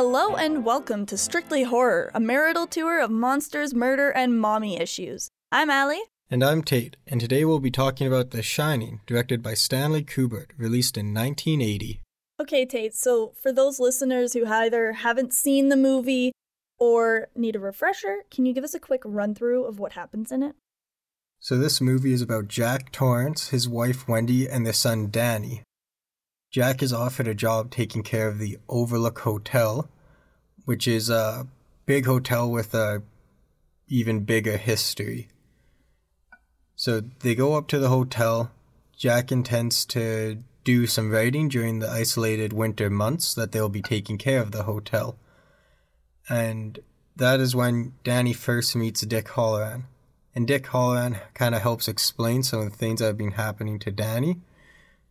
Hello and welcome to Strictly Horror, a marital tour of monsters, murder, and mommy issues. I'm Allie. And I'm Tate, and today we'll be talking about The Shining, directed by Stanley Kubrick, released in 1980. Okay, Tate, so for those listeners who either haven't seen the movie or need a refresher, can you give us a quick run through of what happens in it? So, this movie is about Jack Torrance, his wife Wendy, and their son Danny. Jack is offered a job taking care of the Overlook Hotel, which is a big hotel with a even bigger history. So they go up to the hotel. Jack intends to do some writing during the isolated winter months that they'll be taking care of the hotel. And that is when Danny first meets Dick Hallorann. And Dick Hallorann kind of helps explain some of the things that have been happening to Danny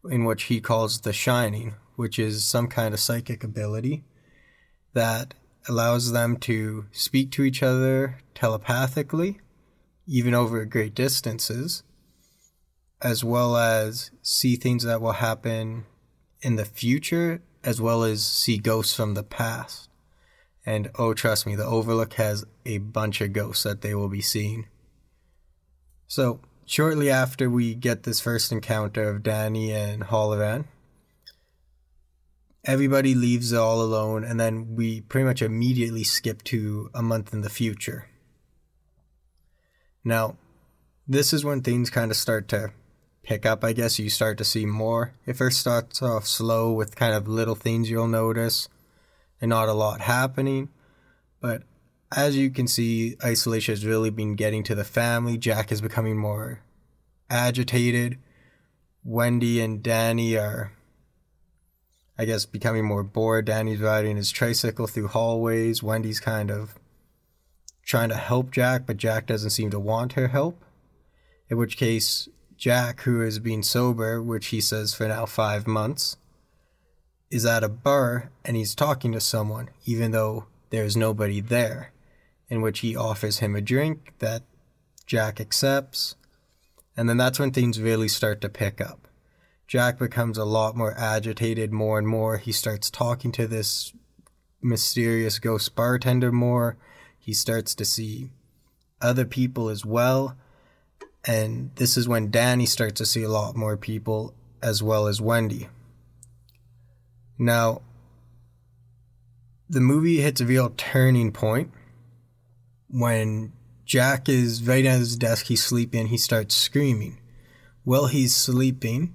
in which he calls the shining, which is some kind of psychic ability that allows them to speak to each other telepathically, even over great distances, as well as see things that will happen in the future, as well as see ghosts from the past. And oh, trust me, the Overlook has a bunch of ghosts that they will be seeing. So, Shortly after we get this first encounter of Danny and Hallorann, everybody leaves all alone, and then we pretty much immediately skip to a month in the future. Now, this is when things kind of start to pick up, I guess. You start to see more. It first starts off slow with kind of little things you'll notice and not a lot happening. But as you can see, isolation has really been getting to the family. Jack is becoming more agitated. Wendy and Danny are, I guess, becoming more bored. Danny's riding his tricycle through hallways. Wendy's kind of trying to help Jack, but Jack doesn't seem to want her help. In which case, Jack, who has been sober, which he says for now five months, is at a bar and he's talking to someone, even though there's nobody there in which he offers him a drink that Jack accepts. And then that's when things really start to pick up. Jack becomes a lot more agitated more and more. He starts talking to this mysterious ghost bartender more. He starts to see other people as well. And this is when Danny starts to see a lot more people as well as Wendy. Now, the movie hits a real turning point when Jack is right at his desk, he's sleeping, he starts screaming. While he's sleeping,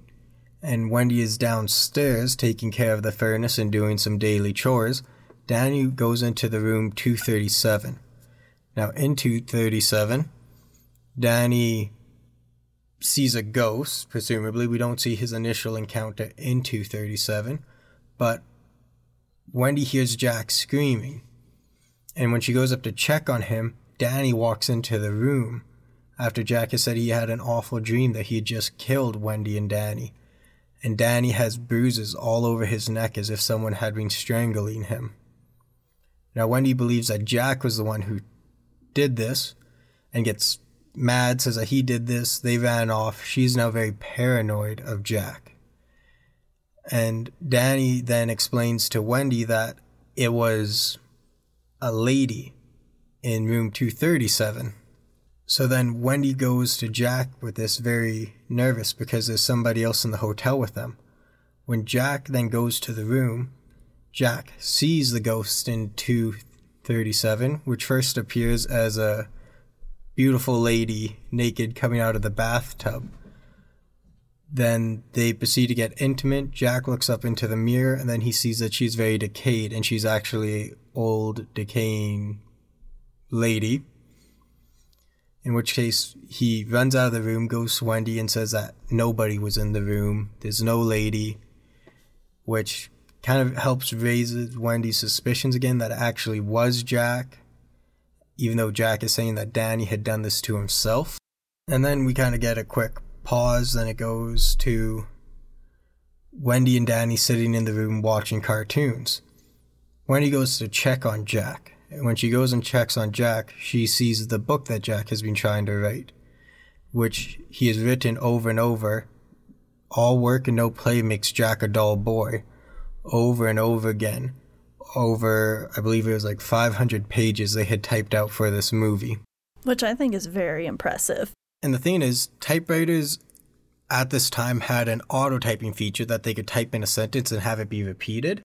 and Wendy is downstairs taking care of the furnace and doing some daily chores, Danny goes into the room 237. Now, in 237, Danny sees a ghost, presumably. We don't see his initial encounter in 237, but Wendy hears Jack screaming. And when she goes up to check on him, Danny walks into the room after Jack has said he had an awful dream that he had just killed Wendy and Danny. And Danny has bruises all over his neck as if someone had been strangling him. Now, Wendy believes that Jack was the one who did this and gets mad, says that he did this. They ran off. She's now very paranoid of Jack. And Danny then explains to Wendy that it was a lady in room 237. So then Wendy goes to Jack with this very nervous because there's somebody else in the hotel with them. When Jack then goes to the room, Jack sees the ghost in 237, which first appears as a beautiful lady naked coming out of the bathtub. Then they proceed to get intimate. Jack looks up into the mirror and then he sees that she's very decayed and she's actually old, decaying lady. In which case, he runs out of the room, goes to Wendy, and says that nobody was in the room. There's no lady. Which kind of helps raise Wendy's suspicions again that it actually was Jack. Even though Jack is saying that Danny had done this to himself. And then we kind of get a quick pause, then it goes to Wendy and Danny sitting in the room watching cartoons. Wendy goes to check on Jack when she goes and checks on Jack, she sees the book that Jack has been trying to write, which he has written over and over. All work and no play makes Jack a dull boy, over and over again. over, I believe it was like 500 pages they had typed out for this movie. Which I think is very impressive. And the thing is, typewriters at this time had an auto typing feature that they could type in a sentence and have it be repeated.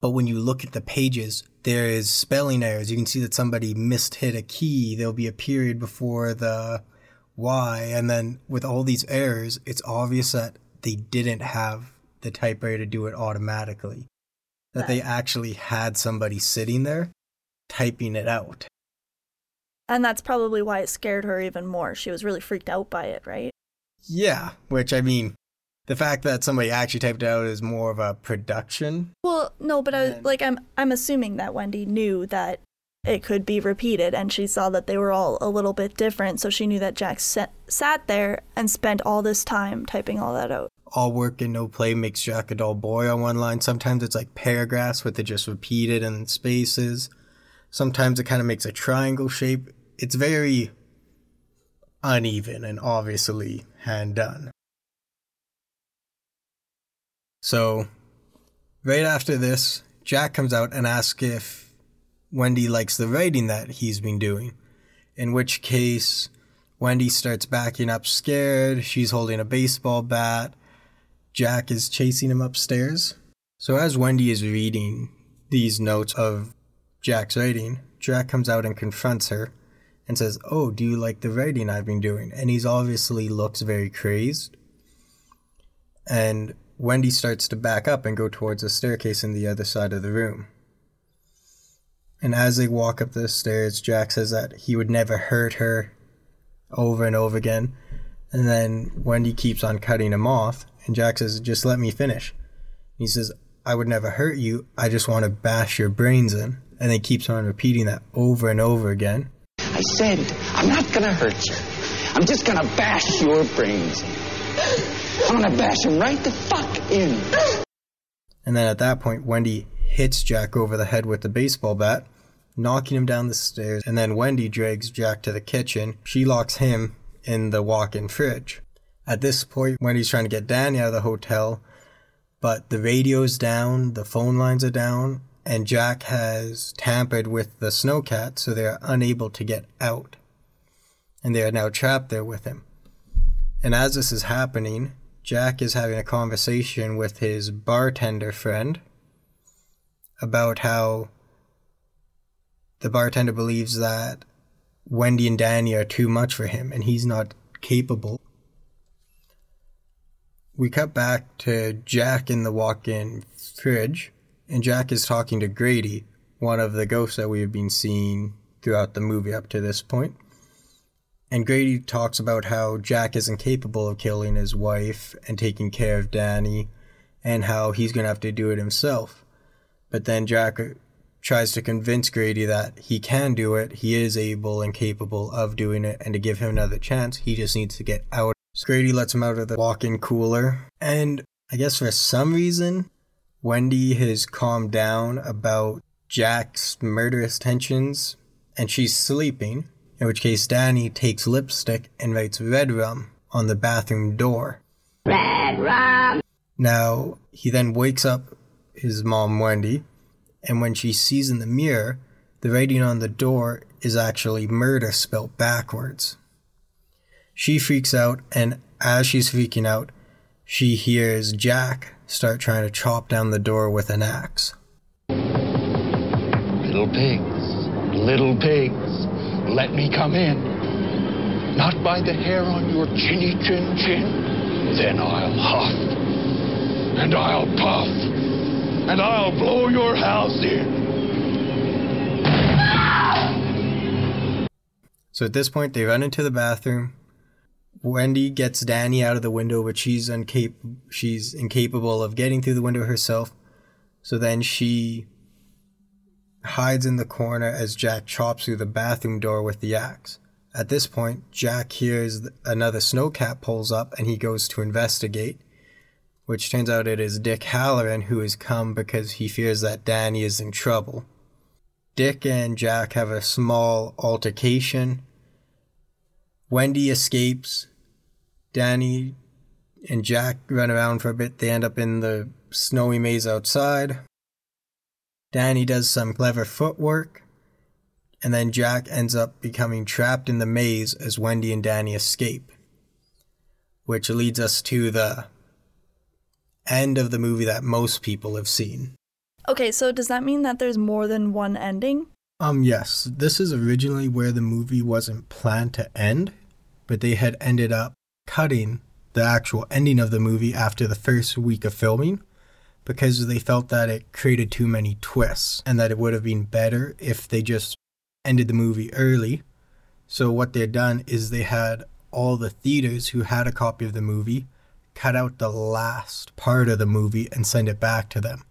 But when you look at the pages, there is spelling errors. You can see that somebody missed hit a key. There'll be a period before the Y. And then with all these errors, it's obvious that they didn't have the typewriter to do it automatically. That they actually had somebody sitting there typing it out. And that's probably why it scared her even more. She was really freaked out by it, right? Yeah, which I mean, the fact that somebody actually typed it out is more of a production. Well, no, but I, like I'm I'm assuming that Wendy knew that it could be repeated and she saw that they were all a little bit different, so she knew that Jack sat, sat there and spent all this time typing all that out. All work and no play makes Jack a dull boy on one line. Sometimes it's like paragraphs with it just repeated and spaces. Sometimes it kind of makes a triangle shape. It's very uneven and obviously hand done. So, right after this, Jack comes out and asks if Wendy likes the writing that he's been doing. In which case, Wendy starts backing up scared. She's holding a baseball bat. Jack is chasing him upstairs. So, as Wendy is reading these notes of Jack's writing, Jack comes out and confronts her and says, Oh, do you like the writing I've been doing? And he's obviously looks very crazed. And Wendy starts to back up and go towards a staircase in the other side of the room. And as they walk up the stairs, Jack says that he would never hurt her over and over again. And then Wendy keeps on cutting him off, and Jack says, Just let me finish. He says, I would never hurt you, I just want to bash your brains in. And he keeps on repeating that over and over again. I said, I'm not gonna hurt you. I'm just gonna bash your brains in. I'm gonna bash him right the fuck in. And then at that point, Wendy hits Jack over the head with the baseball bat, knocking him down the stairs. And then Wendy drags Jack to the kitchen. She locks him in the walk in fridge. At this point, Wendy's trying to get Danny out of the hotel, but the radio's down, the phone lines are down, and Jack has tampered with the snowcat, so they are unable to get out. And they are now trapped there with him. And as this is happening, Jack is having a conversation with his bartender friend about how the bartender believes that Wendy and Danny are too much for him and he's not capable. We cut back to Jack in the walk in fridge, and Jack is talking to Grady, one of the ghosts that we have been seeing throughout the movie up to this point. And Grady talks about how Jack is incapable of killing his wife and taking care of Danny, and how he's going to have to do it himself. But then Jack uh, tries to convince Grady that he can do it, he is able and capable of doing it, and to give him another chance, he just needs to get out. So Grady lets him out of the walk in cooler. And I guess for some reason, Wendy has calmed down about Jack's murderous tensions, and she's sleeping in which case Danny takes lipstick and writes red rum on the bathroom door. Red rum! Now, he then wakes up his mom, Wendy, and when she sees in the mirror, the writing on the door is actually murder spelled backwards. She freaks out, and as she's freaking out, she hears Jack start trying to chop down the door with an axe. Little pigs, little pigs, let me come in. Not by the hair on your chinny chin chin. Then I'll huff, and I'll puff, and I'll blow your house in. So at this point, they run into the bathroom. Wendy gets Danny out of the window, but she's incap- she's incapable of getting through the window herself. So then she hides in the corner as Jack chops through the bathroom door with the axe. At this point, Jack hears another snowcat pulls up and he goes to investigate, which turns out it is Dick Hallorann who has come because he fears that Danny is in trouble. Dick and Jack have a small altercation. Wendy escapes. Danny and Jack run around for a bit. They end up in the snowy maze outside. Danny does some clever footwork, and then Jack ends up becoming trapped in the maze as Wendy and Danny escape. Which leads us to the end of the movie that most people have seen. Okay, so does that mean that there's more than one ending? Um, yes, this is originally where the movie wasn't planned to end, but they had ended up cutting the actual ending of the movie after the first week of filming because they felt that it created too many twists and that it would have been better if they just ended the movie early. So, what they'd done is they had all the theaters who had a copy of the movie cut out the last part of the movie and send it back to them.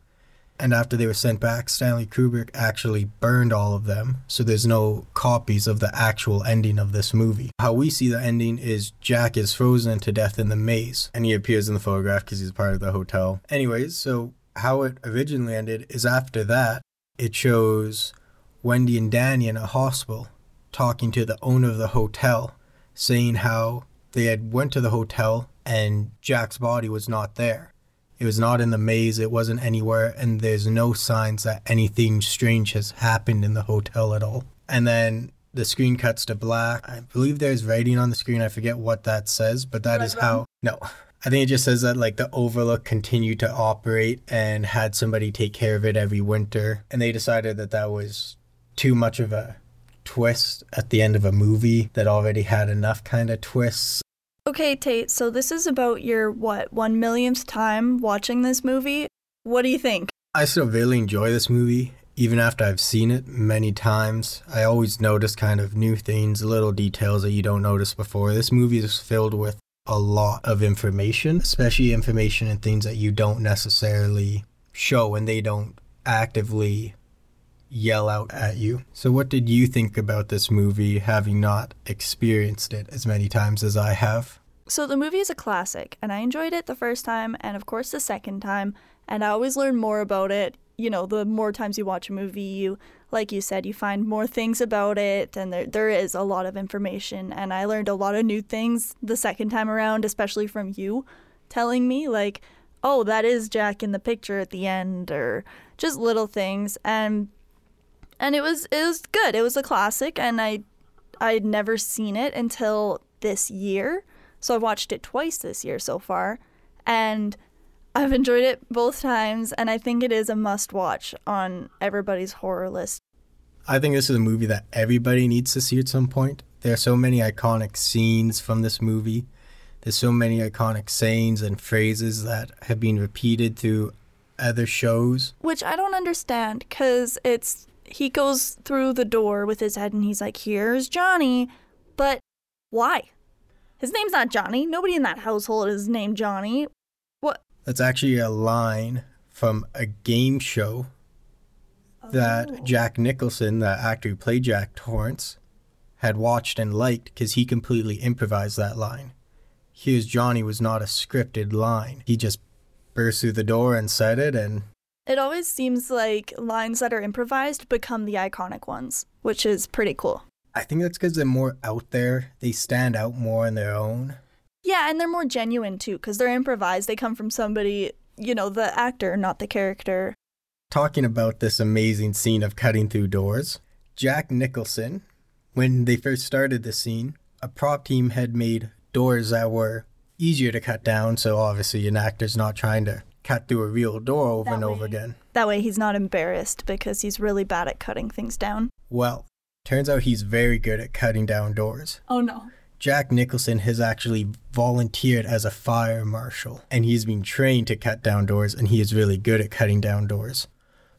And after they were sent back, Stanley Kubrick actually burned all of them, so there's no copies of the actual ending of this movie. How we see the ending is Jack is frozen to death in the maze, and he appears in the photograph because he's part of the hotel. Anyways, so how it originally ended is after that, it shows Wendy and Danny in a hospital talking to the owner of the hotel, saying how they had went to the hotel and Jack's body was not there. It was not in the maze, it wasn't anywhere, and there's no signs that anything strange has happened in the hotel at all. And then the screen cuts to black. I believe there's writing on the screen. I forget what that says, but that is how. No. I think it just says that like the Overlook continued to operate and had somebody take care of it every winter. And they decided that that was too much of a twist at the end of a movie that already had enough kind of twists Okay, Tate, so this is about your, what, one millionth time watching this movie? What do you think? I still really enjoy this movie, even after I've seen it many times. I always notice kind of new things, little details that you don't notice before. This movie is filled with a lot of information, especially information and things that you don't necessarily show and they don't actively yell out at you. So, what did you think about this movie, having not experienced it as many times as I have? So, the movie is a classic, and I enjoyed it the first time, and of course, the second time. And I always learn more about it. You know, the more times you watch a movie, you, like you said, you find more things about it, and there, there is a lot of information. And I learned a lot of new things the second time around, especially from you telling me, like, oh, that is Jack in the picture at the end, or just little things. And and it was it was good. It was a classic, and I I'd never seen it until this year. So I've watched it twice this year so far, and I've enjoyed it both times, and I think it is a must watch on everybody's horror list. I think this is a movie that everybody needs to see at some point. There are so many iconic scenes from this movie. There's so many iconic sayings and phrases that have been repeated through other shows. Which I don't understand because it's he goes through the door with his head and he's like, Here's Johnny. But why? His name's not Johnny. Nobody in that household is named Johnny. What? That's actually a line from a game show that Oh. Jack Nicholson, the actor who played Jack Torrance, had watched and liked because he completely improvised that line. Here's Johnny was not a scripted line. He just burst through the door and said it, and It always seems like lines that are improvised become the iconic ones, which is pretty cool. I think that's because they're more out there. They stand out more on their own. Yeah, and they're more genuine too, because they're improvised. They come from somebody, you know, the actor, not the character. Talking about this amazing scene of cutting through doors, Jack Nicholson, when they first started the scene, a prop team had made doors that were easier to cut down, so obviously an actor's not trying to cut through a real door over That and over again. That way he's not embarrassed because he's really bad at cutting things down. Well, turns out he's very good at cutting down doors. Oh no. Jack Nicholson has actually volunteered as a fire marshal, and he's been trained to cut down doors, and he is really good at cutting down doors.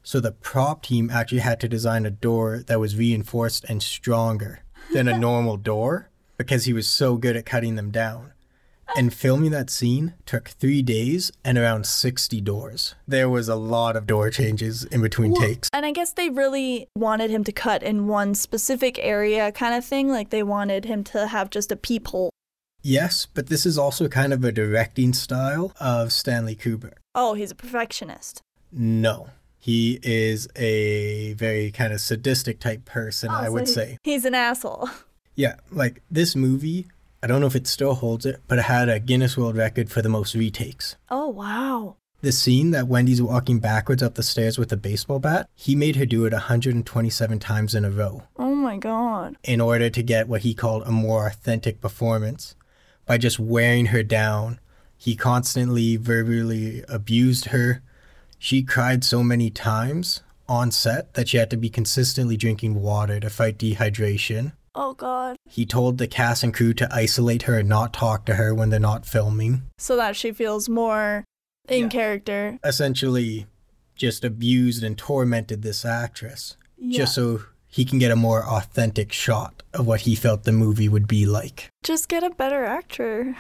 So the prop team actually had to design a door that was reinforced and stronger than a normal door because he was so good at cutting them down. And filming that scene took three days and around 60 doors. There was a lot of door changes in between takes. And I guess they really wanted him to cut in one specific area kind of thing. Like they wanted him to have just a peephole. Yes, but this is also kind of a directing style of Stanley Kubrick. Oh, he's a perfectionist. No. He is a very kind of sadistic type person, oh, I Oh, would so he- say. He's an asshole. Yeah, like this movie, I don't know if it still holds it, but it had a Guinness World Record for the most retakes. Oh, wow. The scene that Wendy's walking backwards up the stairs with a baseball bat, he made her do it 127 times in a row. Oh my god. In order to get what he called a more authentic performance. By just wearing her down, he constantly verbally abused her. She cried so many times on set that she had to be consistently drinking water to fight dehydration. Oh god. He told the cast and crew to isolate her and not talk to her when they're not filming. So that she feels more in Yeah. character. Essentially, just abused and tormented this actress Yeah. just so he can get a more authentic shot of what he felt the movie would be like. just get a better actor.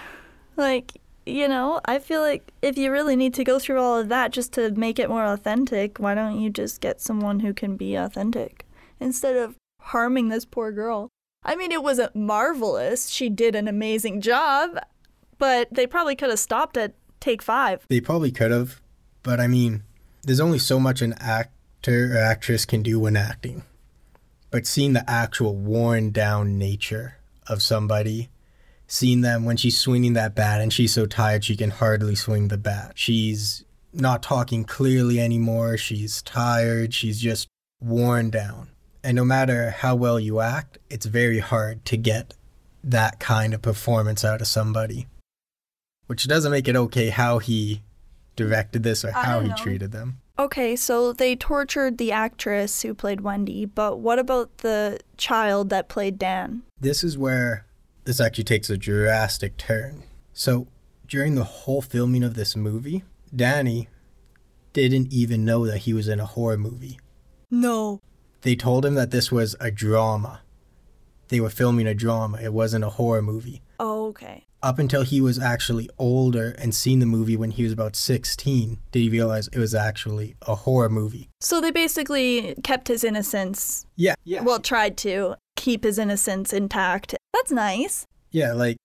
Like, you know, I feel like if you really need to go through all of that just to make it more authentic, why don't you just get someone who can be authentic instead of harming this poor girl? I mean, it wasn't marvelous. She did an amazing job, but they probably could have stopped at take five. They probably could have, but I mean, there's only so much an actor or actress can do when acting. But seeing the actual worn down nature of somebody, seeing them when she's swinging that bat and she's so tired she can hardly swing the bat. She's not talking clearly anymore. She's tired. She's just worn down. And no matter how well you act, it's very hard to get that kind of performance out of somebody. Which doesn't make it okay how he directed this or how he treated them. Okay, so they tortured the actress who played Wendy, but what about the child that played Dan? This is where this actually takes a drastic turn. So, during the whole filming of this movie, Danny didn't even know that he was in a horror movie. No. They told him that this was a drama. They were filming a drama, it wasn't a horror movie. Oh, okay. Up until he was actually older and seen the movie when he was about 16, did he realize it was actually a horror movie. So they basically kept his innocence. Yeah, yeah. Well, tried to keep his innocence intact. That's nice. Yeah, like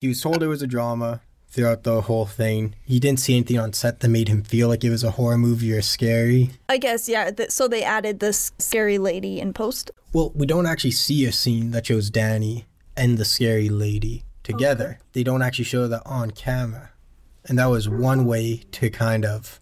he was told it was a drama throughout the whole thing. He didn't see anything on set that made him feel like it was a horror movie or scary. I guess, yeah. Th- so they added this scary lady in post. Well, we don't actually see a scene that shows Danny and the scary lady together. They don't actually show that on camera. And that was one way to kind of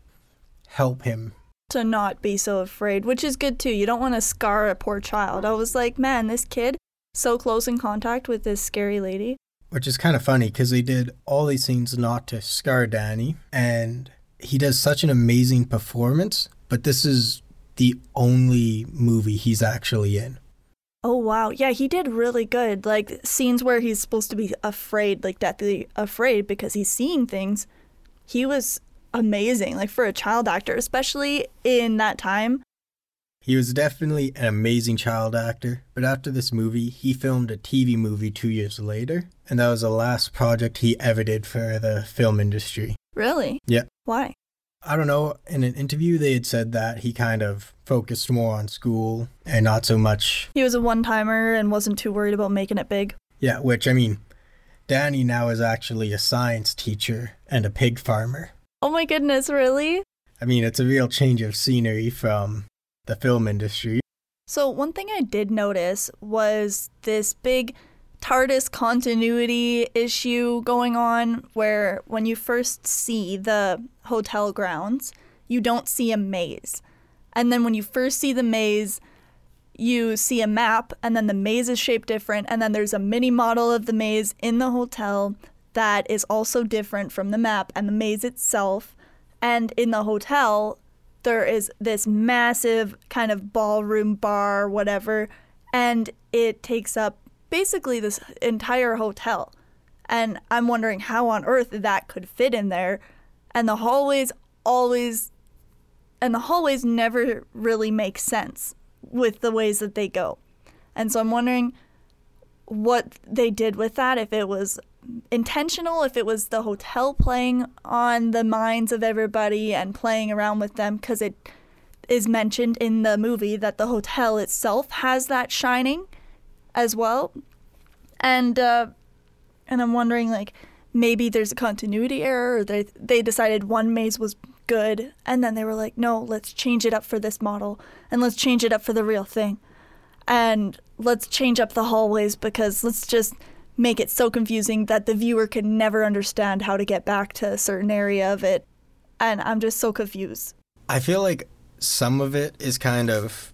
help him. to not be so afraid, which is good too. You don't want to scar a poor child. I was like, man, this kid so close in contact with this scary lady. Which is kind of funny because they did all these things not to scar Danny. And he does such an amazing performance. But this is the only movie he's actually in. Oh wow, yeah, he did really good. Like scenes where he's supposed to be afraid, like deathly afraid because he's seeing things. He was amazing, like for a child actor, especially in that time. He was definitely an amazing child actor, but after this movie, he filmed a TV movie two years later, and that was the last project he ever did for the film industry. Really? Yeah. Why? I don't know, in an interview, they had said that he kind of focused more on school and not so much. He was a one timer and wasn't too worried about making it big. Yeah, which, I mean, Danny now is actually a science teacher and a pig farmer. Oh my goodness, really? I mean, it's a real change of scenery from the film industry. So, one thing I did notice was this big TARDIS continuity issue going on where when you first see the hotel grounds, you don't see a maze. And then when you first see the maze, you see a map, and then the maze is shaped different, and then there's a mini model of the maze in the hotel that is also different from the map and the maze itself. And in the hotel, there is this massive kind of ballroom bar, whatever, and it takes up basically this entire hotel. And I'm wondering how on earth that could fit in there. And the hallways always, and the hallways never really make sense with the ways that they go. And so I'm wondering what they did with that, if it was intentional, if it was the hotel playing on the minds of everybody and playing around with them, because it is mentioned in the movie that the hotel itself has that shining as well. And uh, and I'm wondering like maybe there's a continuity error or they they decided one maze was good and then they were like no let's change it up for this model and let's change it up for the real thing and let's change up the hallways because let's just make it so confusing that the viewer can never understand how to get back to a certain area of it And I'm just so confused. I feel like some of it is kind of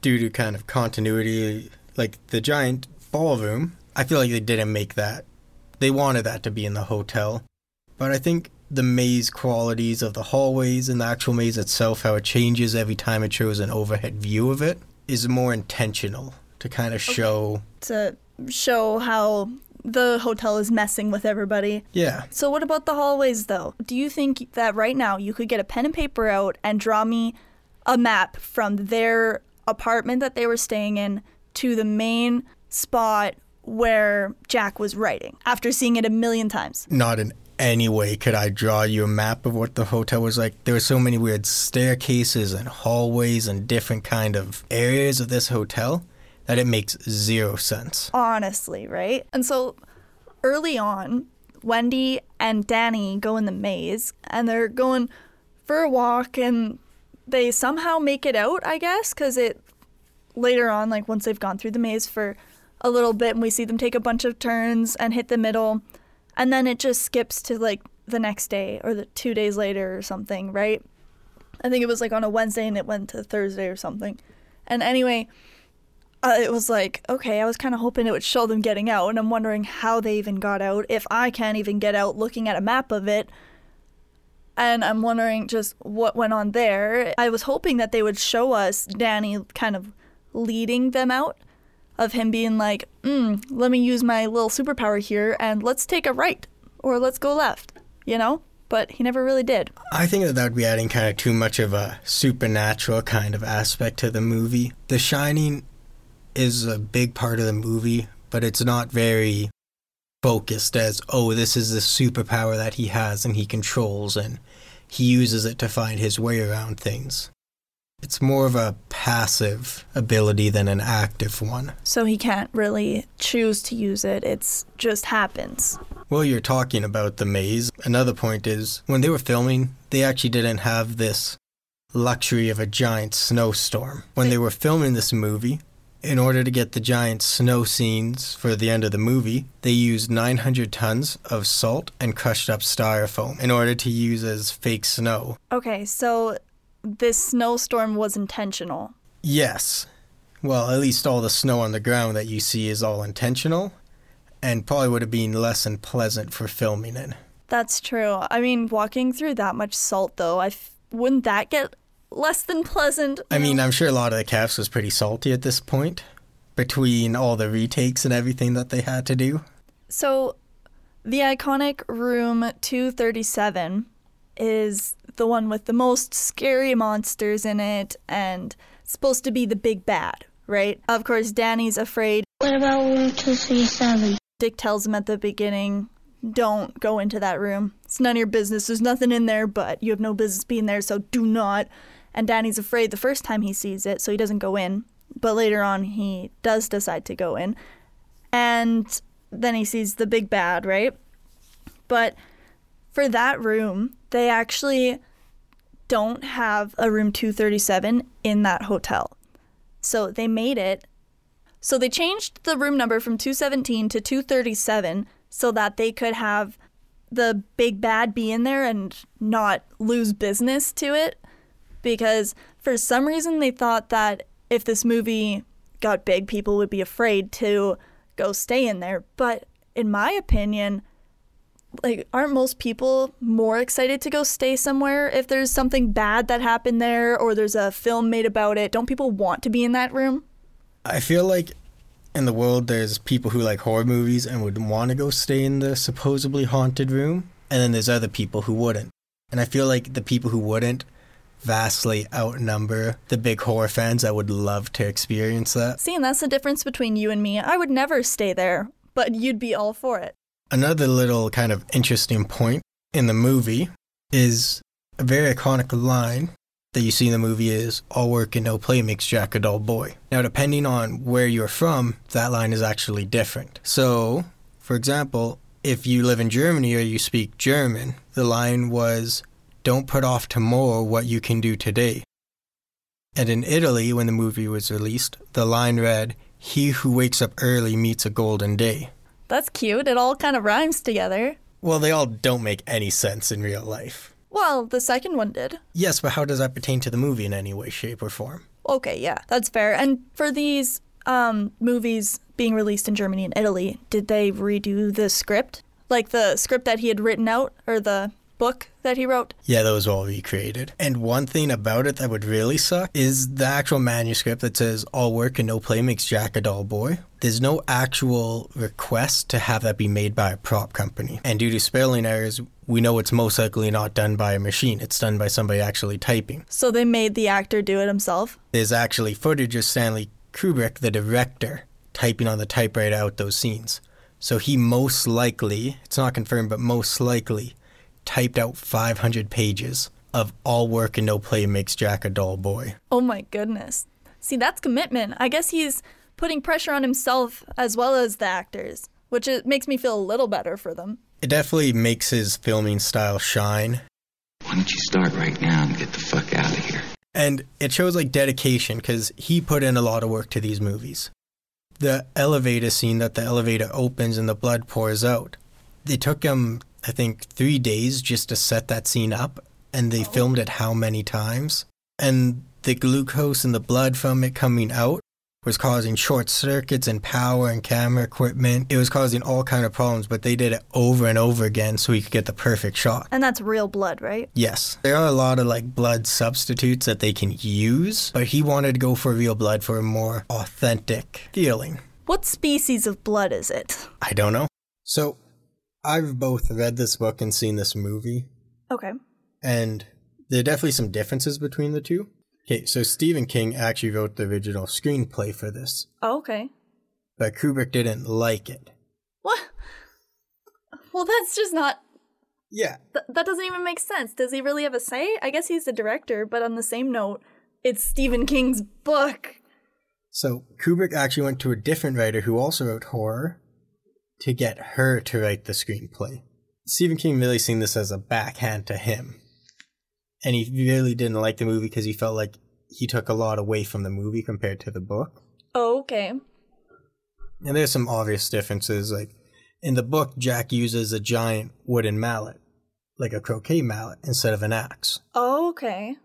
due to kind of continuity, like the giant ballroom. I feel like they didn't make that. They wanted that to be in the hotel. But I think the maze qualities of the hallways and the actual maze itself, how it changes every time it shows an overhead view of it, is more intentional to kind of show. To show how the hotel is messing with everybody. Yeah. So, what about the hallways, though? Do you think that right now you could get a pen and paper out and draw me a map from their apartment that they were staying in to the main spot where Jack was writing after seeing it a million times? Not in any way could I draw you a map of what the hotel was like. There were so many weird staircases and hallways and different kind of areas of this hotel that it makes zero sense. Honestly, right? And so early on, Wendy and Danny go in the maze and they're going for a walk and they somehow make it out, I guess, because it later on, like once they've gone through the maze for a little bit and we see them take a bunch of turns and hit the middle, and then it just skips to like the next day or the two days later or something, right? I think it was like on a Wednesday and it went to Thursday or something. And anyway, uh, it was like, okay, I was kind of hoping it would show them getting out, and I'm wondering how they even got out, if I can't even get out looking at a map of it. And I'm wondering just what went on there. I was hoping that they would show us Danny kind of leading them out, of him being like, mm, let me use my little superpower here and let's take a right or let's go left, you know? But he never really did. I think that that would be adding kind of too much of a supernatural kind of aspect to the movie. The Shining is a big part of the movie, but it's not very focused as, oh, this is the superpower that he has and he controls and he uses it to find his way around things. It's more of a passive ability than an active one. So he can't really choose to use it, it's just happens. Well, you're talking about the maze. Another point is when they were filming, they actually didn't have this luxury of a giant snowstorm. When they were filming this movie, in order to get the giant snow scenes for the end of the movie, they used 900 tons of salt and crushed up styrofoam in order to use as fake snow. Okay, so this snowstorm was intentional. Yes. Well, at least all the snow on the ground that you see is all intentional and probably would have been less unpleasant for filming in. That's true. I mean, walking through that much salt, though, I f- wouldn't that get less than pleasant? I mean, I'm sure a lot of the cast was pretty salty at this point between all the retakes and everything that they had to do. So, the iconic room 237 is the one with the most scary monsters in it and supposed to be the big bad, right? Of course, Danny's afraid. What about room 237? Dick tells him at the beginning, don't go into that room. It's none of your business. There's nothing in there, but you have no business being there, so do not. And Danny's afraid the first time he sees it, so he doesn't go in. But later on, he does decide to go in. And then he sees the big bad, right? But for that room, they actually don't have a room 237 in that hotel. So they made it. So they changed the room number from 217 to 237 so that they could have the big bad be in there and not lose business to it. Because for some reason they thought that if this movie got big, people would be afraid to go stay in there. But in my opinion, like aren't most people more excited to go stay somewhere if there's something bad that happened there or there's a film made about it don't people want to be in that room I feel like in the world there's people who like horror movies and would want to go stay in the supposedly haunted room, and then there's other people who wouldn't. And I feel like the people who wouldn't vastly outnumber the big horror fans that would love to experience that. see and that's the difference between you and me i would never stay there but you'd be all for it Another little kind of interesting point in the movie is a very iconic line that you see in the movie is all work and no play makes Jack a dull boy. Now, depending on where you're from, that line is actually different. So, for example, if you live in Germany or you speak German, the line was don't put off tomorrow what you can do today. And in Italy, when the movie was released, the line read, He who wakes up early meets a golden day. That's cute it all kind of rhymes together Well, they all don't make any sense in real life. Well, the second one did. Yes, but how does that pertain to the movie in any way, shape, or form? Okay, yeah, that's fair. And for these um, movies being released in Germany and Italy, did they redo the script? Like the script that he had written out or the book that he wrote? Yeah, those were all recreated. And one thing about it that would really suck is the actual manuscript that says all work and no play makes Jack a dull boy. There's no actual request to have that be made by a prop company. And due to spelling errors, we know it's most likely not done by a machine. It's done by somebody actually typing. So they made the actor do it himself? There's actually footage of Stanley Kubrick, the director, typing on the typewriter out those scenes. So he most likely, it's not confirmed, but most likely typed out 500 pages of all work and no play makes Jack a dull boy. Oh my goodness. See, that's commitment. I guess he's putting pressure on himself as well as the actors, which it makes me feel a little better for them. It definitely makes his filming style shine. Why don't you start right now and get the fuck out of here? And it shows like dedication because he put in a lot of work to these movies. The elevator scene that the elevator opens and the blood pours out. They took him, I think, three days just to set that scene up, and they oh. filmed it how many times? And the glucose in the blood from it coming out was causing short circuits in power and camera equipment. It was causing all kind of problems, but they did it over and over again so he could get the perfect shot. And that's real blood, right? Yes. There are a lot of like blood substitutes that they can use, but he wanted to go for real blood for a more authentic feeling. What species of blood is it? I don't know. So, I've both read this book and seen this movie, Okay. and there are definitely some differences between the two. Okay, so Stephen King actually wrote the original screenplay for this, Oh, okay. but Kubrick didn't like it. What? Well, that's just not. Yeah, Th- that doesn't even make sense. Does he really have a say? I guess he's the director, but on the same note, it's Stephen King's book. So Kubrick actually went to a different writer who also wrote horror to get her to write the screenplay. Stephen King really seen this as a backhand to him. And he really didn't like the movie because he felt like he took a lot away from the movie compared to the book. Oh, okay. And there's some obvious differences. Like in the book, Jack uses a giant wooden mallet, like a croquet mallet, instead of an axe. Oh, okay.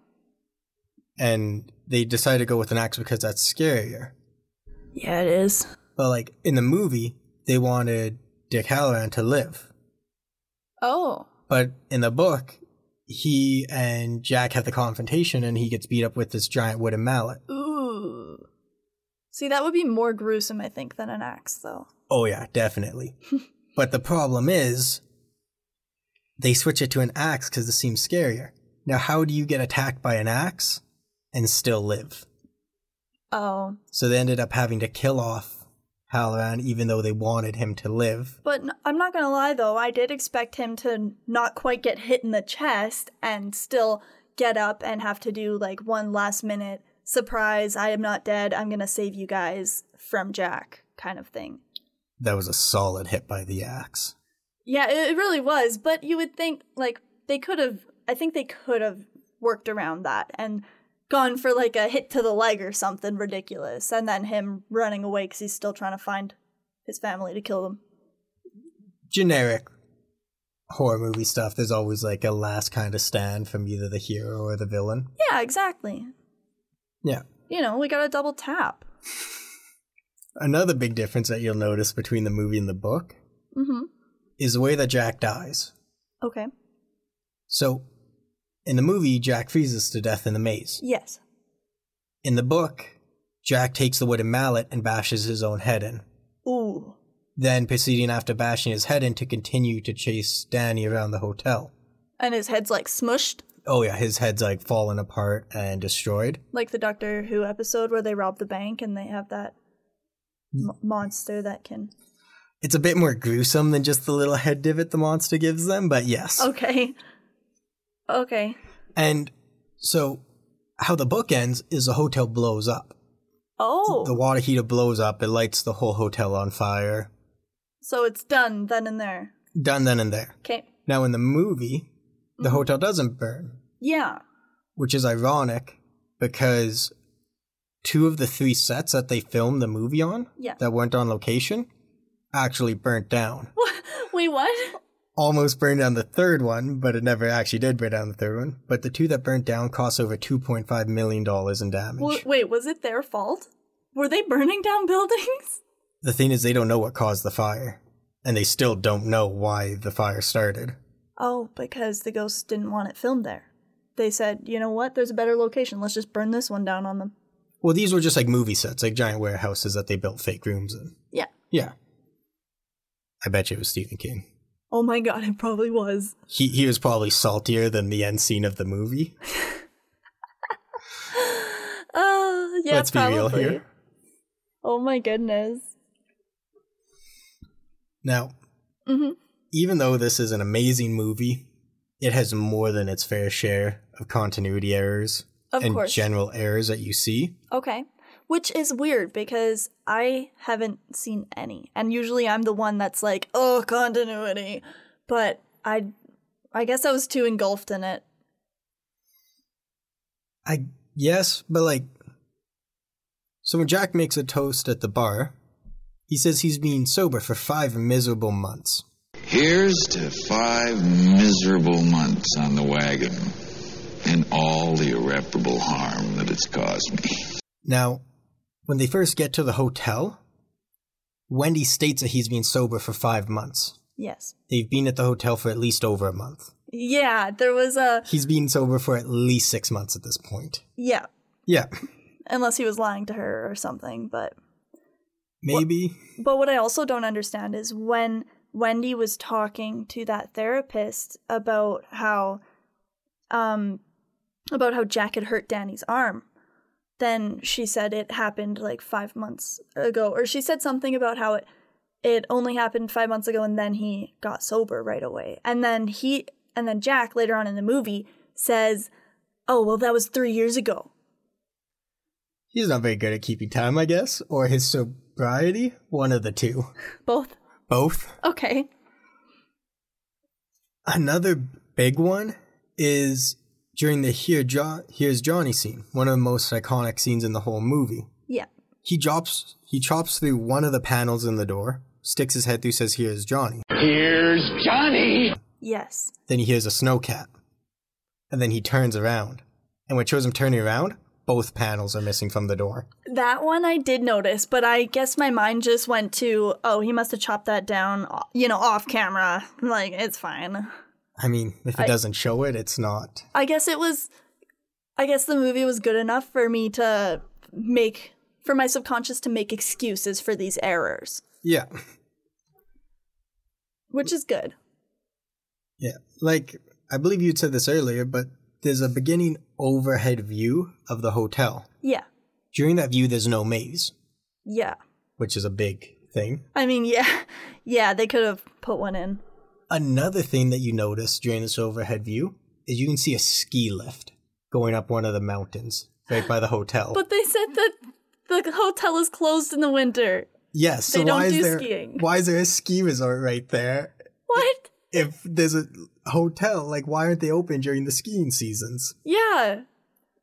And they decided to go with an axe because that's scarier. Yeah, it is. But like in the movie, they wanted Dick Hallorann to live. Oh. But in the book, he and Jack have the confrontation and he gets beat up with this giant wooden mallet. Ooh. See, that would be more gruesome, I think, than an axe, though. Oh, yeah, definitely. but the problem is, they switch it to an axe because it seems scarier. Now, how do you get attacked by an axe and still live? Oh. So they ended up having to kill off Hallorann even though they wanted him to live. But I'm not gonna lie, though, I did expect him to not quite get hit in the chest and still get up and have to do, like, one last minute surprise, I am not dead, I'm gonna save you guys from Jack kind of thing. That was a solid hit by the axe. Yeah, it it really was. But you would think like they could have. I think they could have worked around that and gone for like a hit to the leg or something ridiculous, and then him running away because he's still trying to find his family to kill them. generic horror movie stuff, there's always like a last kind of stand from either the hero or the villain. Yeah, exactly. Yeah. You know, we got a double tap. Another big difference that you'll notice between the movie and the book Mm-hmm. is the way that Jack dies. Okay. So, in the movie, Jack freezes to death in the maze. Yes. In the book, Jack takes the wooden mallet and bashes his own head in, Ooh. then proceeding after bashing his head in to continue to chase Danny around the hotel. And his head's like smushed, Oh yeah, his head's like fallen apart and destroyed. like the Doctor Who episode where they rob the bank and they have that mm. m- monster that can. It's a bit more gruesome than just the little head divot the monster gives them, but yes. Okay. Okay. And so, how the book ends is the hotel blows up. Oh. The water heater blows up, it lights the whole hotel on fire. So it's done then and there. Done then and there. Okay. Now, in the movie, the mm-hmm. hotel doesn't burn, Yeah. which is ironic because two of the three sets that they filmed the movie on Yeah. that weren't on location actually burnt down. Wait, what? Almost burned down the third one, but it never actually did burn down the third one. But the two that burnt down cost over $2.5 million in damage. Well, wait, was it their fault? Were they burning down buildings? the thing is, they don't know what caused the fire, and they still don't know why the fire started. Oh, because the ghosts didn't want it filmed there. They said, you know what? There's a better location. Let's just burn this one down on them. Well, these were just like movie sets, like giant warehouses that they built fake rooms in. Yeah. Yeah. I bet you it was Stephen King. Oh my god, it probably was. He he was probably saltier than the end scene of the movie. Uh, yeah, Let's be real here. Oh my goodness. Now, Mhm. even though this is an amazing movie, it has more than its fair share of continuity errors Of and course. general errors that you see. Okay. Which is weird because I haven't seen any. And usually I'm the one that's like, oh, continuity. But I I guess I was too engulfed in it. I yes, but like so when Jack makes a toast at the bar, he says he's been sober for five miserable months. Here's to five miserable months on the wagon and all the irreparable harm that it's caused me. Now, when they first get to the hotel, Wendy states that he's been sober for five months. Yes. They've been at the hotel for at least over a month. Yeah, there was a He's been sober for at least six months at this point. yeah, Yeah, unless he was lying to her or something, but maybe. But what I also don't understand is when Wendy was talking to that therapist about how um about how Jack had hurt Danny's arm, then she said it happened like 5 months ago or she said something about how it it only happened 5 months ago and then he got sober right away. And then he and then Jack later on in the movie says, "Oh, well that was 3 years ago." He's not very good at keeping time, I guess, or his sobriety. One of the two. Both. Both. Okay. Another big one is during the Here jo- Here's Johnny scene, one of the most iconic scenes in the whole movie. Yeah. He drops he chops through one of the panels in the door, sticks his head through, says, Here's Johnny. Here's Johnny. Yes. Then he hears a snowcat. And then he turns around. And when it shows him turning around, both panels are missing from the door. That one I did notice, but I guess my mind just went to, oh, he must have chopped that down, you know, off camera. Like, it's fine. I mean, if it I- doesn't show it, it's not. I guess it was, I guess the movie was good enough for me to make, for my subconscious to make excuses for these errors, Yeah. which is good. Yeah. Like, I believe you'd said this earlier, but there's a beginning overhead view of the hotel. Yeah. During that view, there's no maze, Yeah. which is a big thing. I mean, yeah. Yeah, they could have put one in. Another thing that you notice during this overhead view is you can see a ski lift going up one of the mountains right by the hotel. But they said that the hotel is closed in the winter. yes, so they don't why is do there skiing. why is there a ski resort right there? What? If there's a hotel, like why aren't they open during the skiing seasons? Yeah.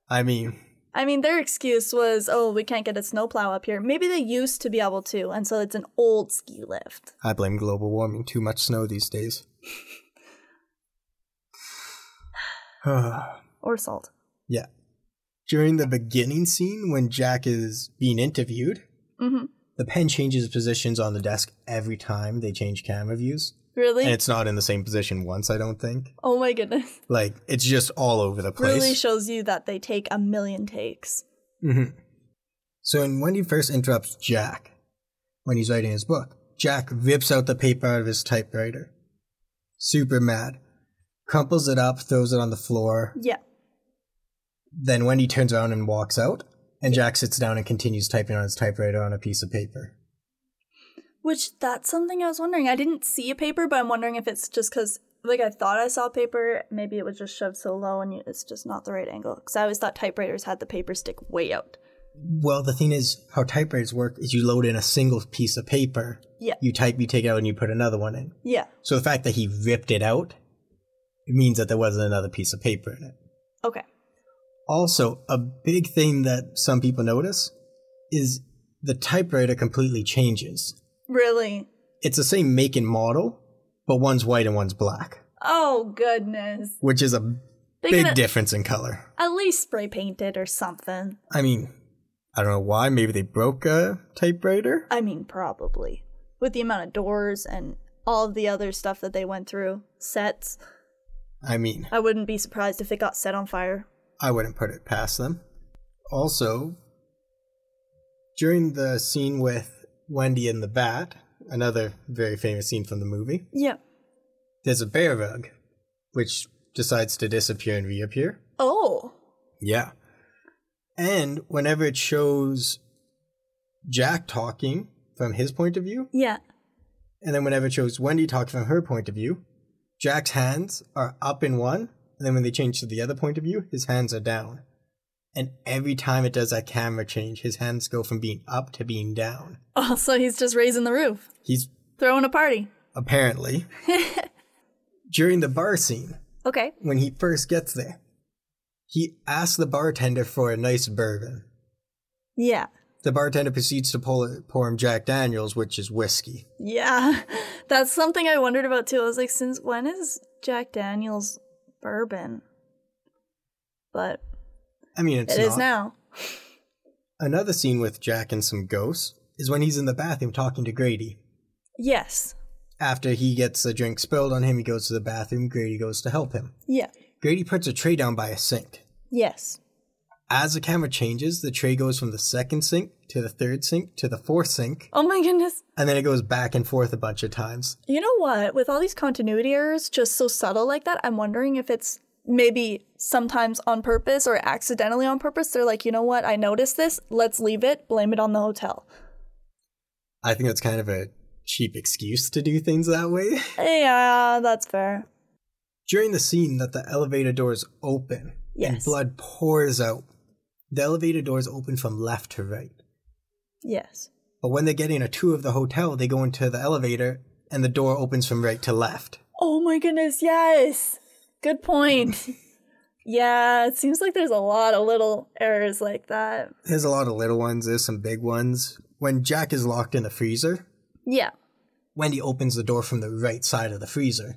I mean, I mean, their excuse was, oh, we can't get a snowplow up here. Maybe they used to be able to, and so it's an old ski lift. I blame global warming. Too much snow these days. Or salt. Yeah. During the beginning scene, when Jack is being interviewed, Mhm. the pen changes positions on the desk every time they change camera views. Really? And it's not in the same position once, I don't think. oh my goodness. Like, it's just all over the place. Really shows you that they take a million takes. hmm So when Wendy first interrupts Jack, when he's writing his book, Jack rips out the paper out of his typewriter. Super mad. Crumples it up, throws it on the floor. Yeah. Then Wendy turns around and walks out, and Jack sits down and continues typing on his typewriter on a piece of paper. Which, that's something I was wondering. I didn't see a paper, but I'm wondering if it's just because, like, I thought I saw paper. Maybe it was just shoved so low and it's just not the right angle. Because I always thought typewriters had the paper stick way out. Well, the thing is, how typewriters work is you load in a single piece of paper, Yeah. you type, you take it out, and you put another one in. Yeah. So the fact that he ripped it out, it means that there wasn't another piece of paper in it. Okay. Also, a big thing that some people notice is the typewriter completely changes. Really? It's the same make and model, but one's white and one's black, Oh goodness. which is a They big difference in color. At least spray painted or something. I mean, I don't know why. Maybe they broke a typewriter. I mean, probably. With the amount of doors and all of the other stuff that they went through, sets, I mean, I wouldn't be surprised if it got set on fire. I wouldn't put it past them. Also, during the scene with Wendy and the bat, another very famous scene from the movie, Yeah. there's a bear rug, which decides to disappear and reappear. Oh. Yeah. And whenever it shows Jack talking from his point of view, Yeah. and then whenever it shows Wendy talking from her point of view, Jack's hands are up in one, and then when they change to the other point of view, his hands are down. And every time it does that camera change, his hands go from being up to being down. Oh, so he's just raising the roof, He's throwing a party. apparently during the bar scene Okay. when he first gets there, he asks the bartender for a nice bourbon. Yeah. The bartender proceeds to pour, pour him Jack Daniels, which is whiskey. Yeah. That's something I wondered about too. I was like, since when is Jack Daniels bourbon? But I mean, it's it is now. Another scene with Jack and some ghosts is when he's in the bathroom talking to Grady. Yes. After he gets a drink spilled on him, he goes to the bathroom. Grady goes to help him. Yeah. Grady puts a tray down by a sink. Yes. As the camera changes, the tray goes from the second sink to the third sink to the fourth sink, Oh my goodness. and then it goes back and forth a bunch of times. You know what? With all these continuity errors just so subtle like that, I'm wondering if it's maybe sometimes on purpose or accidentally on purpose. They're like, you know what? I noticed this. Let's leave it. Blame it on the hotel. I think that's kind of a cheap excuse to do things that way. Yeah, that's fair. During the scene that the elevator doors open and blood pours out, the elevator doors open from left to right. Yes. But when they're getting a tour of the hotel, they go into the elevator and the door opens from right to left. Oh my goodness, yes. Good point. yeah, it seems like there's a lot of little errors like that. There's a lot of little ones, there's some big ones. When Jack is locked in the freezer, Yeah. Wendy opens the door from the right side of the freezer.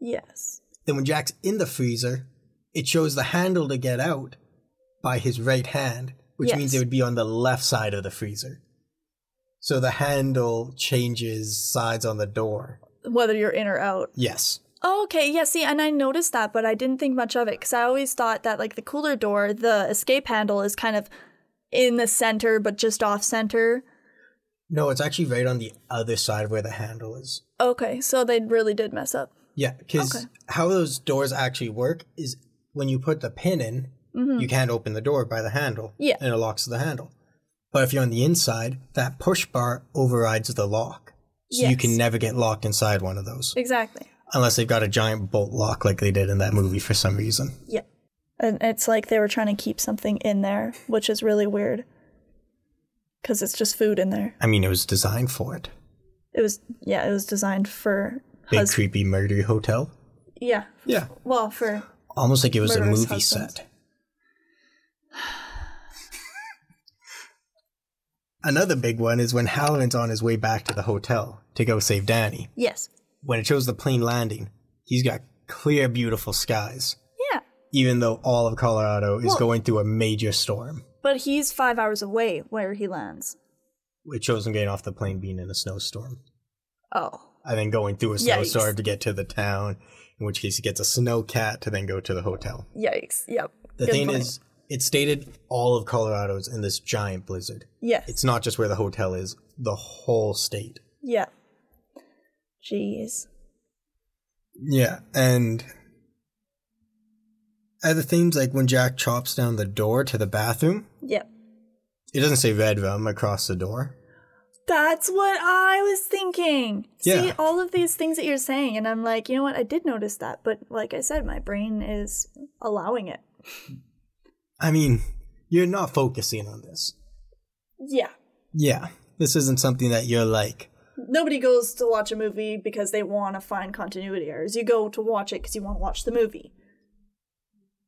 Yes. Then when Jack's in the freezer, it shows the handle to get out by his right hand, which means it would be on the left side of the freezer. So the handle changes sides on the door. Whether you're in or out. Yes. Oh, okay. Yeah, see, and I noticed that, but I didn't think much of it because I always thought that, like, the cooler door, the escape handle is kind of in the center, but just off center. No, it's actually right on the other side where the handle is. Okay, so they really did mess up. Yeah, because Okay. how those doors actually work is when you put the pin in, you can't open the door by the handle. Mm-hmm. Yeah. And it locks the handle. But if you're on the inside, that push bar overrides the lock. So you can never get locked inside one of those. Exactly. Unless they've got a giant bolt lock like they did in that movie for some reason. Yeah. And it's like they were trying to keep something in there, which is really weird. Because it's just food in there. I mean, it was designed for it. It was, yeah, it was designed for. Big hus- creepy murder hotel. yeah. Yeah. Well, for. Almost like it was a movie husbands. set. Another big one is when Hallorann's on his way back to the hotel to go save Danny. Yes. When it shows the plane landing, he's got clear, beautiful skies, Yeah. even though all of Colorado is Well- going through a major storm. But he's five hours away where he lands. It shows him getting off the plane being in a snowstorm. Oh. And then going through a snowstorm to get to the town, in which case he gets a snow cat to then go to the hotel. Yikes. Yep. The Good thing point. is, it stated all of Colorado's in this giant blizzard. Yes. It's not just where the hotel is, the whole state. Yeah. Jeez. Yeah, and other things like when Jack chops down the door to the bathroom, Yep. it doesn't say red rum across the door. That's what I was thinking. Yeah. See, all of these things that you're saying, and I'm like, you know what? I did notice that, but like I said, my brain is allowing it. I mean, you're not focusing on this. Yeah. Yeah, this isn't something that you're like, Nobody goes to watch a movie because they want to find continuity errors. You go to watch it because you want to watch the movie.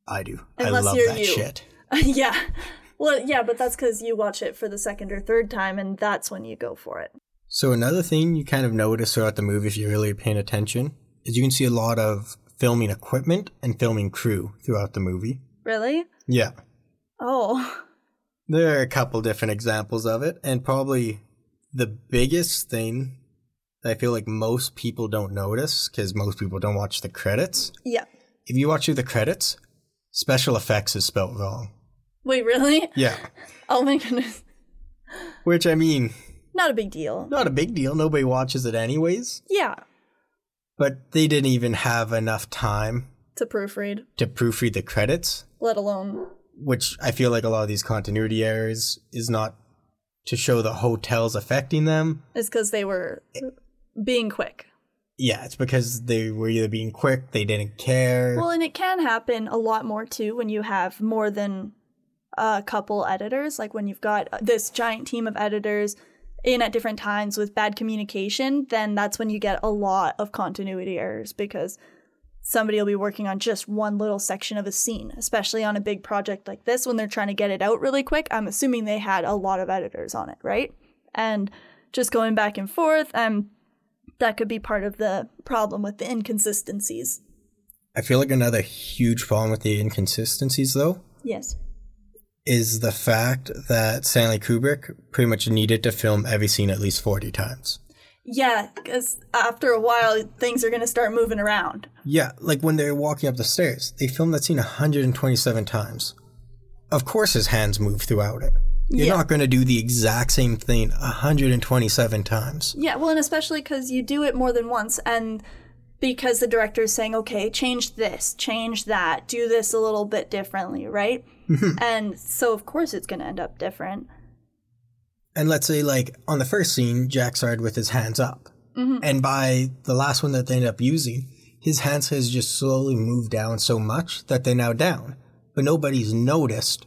I do. Unless I love you're that you. shit. yeah. Well, yeah, but that's because you watch it for the second or third time, and that's when you go for it. So another thing you kind of notice throughout the movie if you're really paying attention is you can see a lot of filming equipment and filming crew throughout the movie. Really? Yeah. Oh. There are a couple different examples of it, and probably the biggest thing that I feel like most people don't notice because most people don't watch the credits. Yeah. If you watch through the credits, special effects is spelled wrong. Wait, really? Yeah. Oh my goodness. Which I mean, Not a big deal. not a big deal. Nobody watches it anyways. Yeah. But they didn't even have enough time To proofread, to proofread the credits, let alone. which I feel like a lot of these continuity errors is not to show the hotels affecting them. It's because they were being quick. Yeah, it's because they were either being quick, they didn't care. Well, and it can happen a lot more too when you have more than a couple editors. Like when you've got this giant team of editors in at different times with bad communication, then that's when you get a lot of continuity errors because somebody will be working on just one little section of a scene, especially on a big project like this when they're trying to get it out really quick. I'm assuming they had a lot of editors on it, right? And just going back and forth, and that could be part of the problem with the inconsistencies. I feel like another huge problem with the inconsistencies, though, Yes. is the fact that Stanley Kubrick pretty much needed to film every scene at least 40 times. Yeah, because after a while, things are going to start moving around. Yeah, like when they're walking up the stairs, they filmed that scene 127 times. Of course, his hands move throughout it. You're Yeah. not going to do the exact same thing 127 times. Yeah, well, and especially because you do it more than once, and because the director is saying, okay, change this, change that, do this a little bit differently, right? Mm-hmm. and so, of course, it's going to end up different. And let's say, like, on the first scene, Jack started with his hands up. Mm-hmm. And by the last one that they end up using, his hands has just slowly moved down so much that they're now down. But nobody's noticed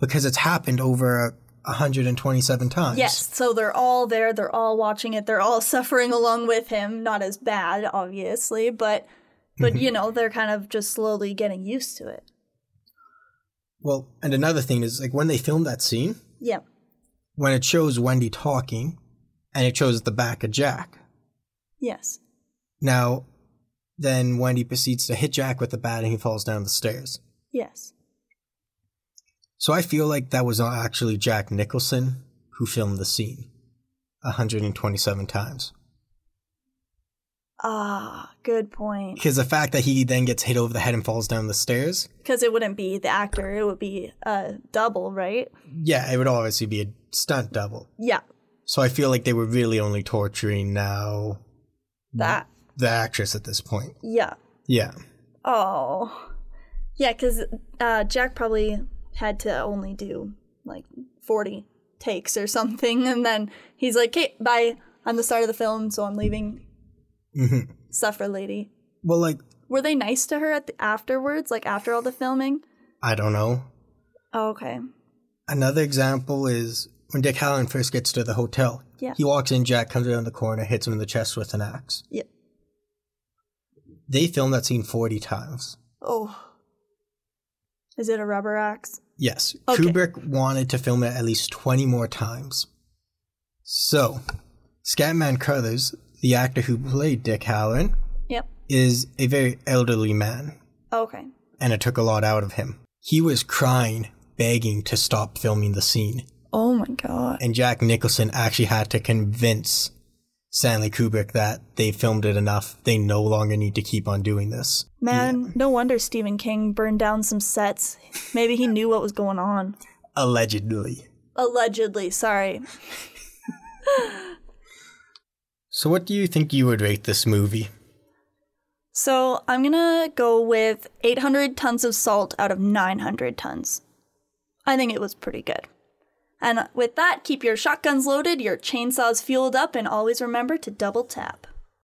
because it's happened over 127 times. Yes, so they're all there, they're all watching it, they're all suffering along with him. Not as bad, obviously, but but mm-hmm. you know, they're kind of just slowly getting used to it. Well, and another thing is, like, when they filmed that scene, Yeah. When it shows Wendy talking and it shows the back of Jack. Yes. Now, then Wendy proceeds to hit Jack with the bat and he falls down the stairs. Yes. So I feel like that was actually Jack Nicholson who filmed the scene 127 times. Ah, good point. Because the fact that he then gets hit over the head and falls down the stairs, Because it wouldn't be the actor, it would be a double, right? yeah, it would obviously be a stunt double. Yeah, So I feel like they were really only torturing now that. the actress at this point. Yeah. Yeah. Oh. Yeah, because uh, Jack probably had to only do like 40 takes or something. And then he's like, okay, bye. I'm the start of the film, so I'm leaving. Hmm Suffer lady. Well, like, Were they nice to her at the, afterwards, like after all the filming? I don't know. Oh, okay. Another example is when Dick Hallorann first gets to the hotel. Yeah. He walks in, Jack comes around the corner, hits him in the chest with an axe. Yep. They filmed that scene 40 times. Oh. Is it a rubber axe? Yes. Okay. Kubrick wanted to film it at least 20 more times. So, Scatman Crothers, the actor who played Dick Hallorann, Yep. is a very elderly man, oh, Okay. and it took a lot out of him. He was crying, begging to stop filming the scene, Oh my god. and Jack Nicholson actually had to convince Stanley Kubrick that they filmed it enough, they no longer need to keep on doing this. Man, no wonder Stephen King burned down some sets. Maybe he knew what was going on. Allegedly. Allegedly, sorry. So, what do you think you would rate this movie? So I'm gonna go with 800 tons of salt out of 900 tons. I think it was pretty good. And with that, keep your shotguns loaded, your chainsaws fueled up, and always remember to double tap.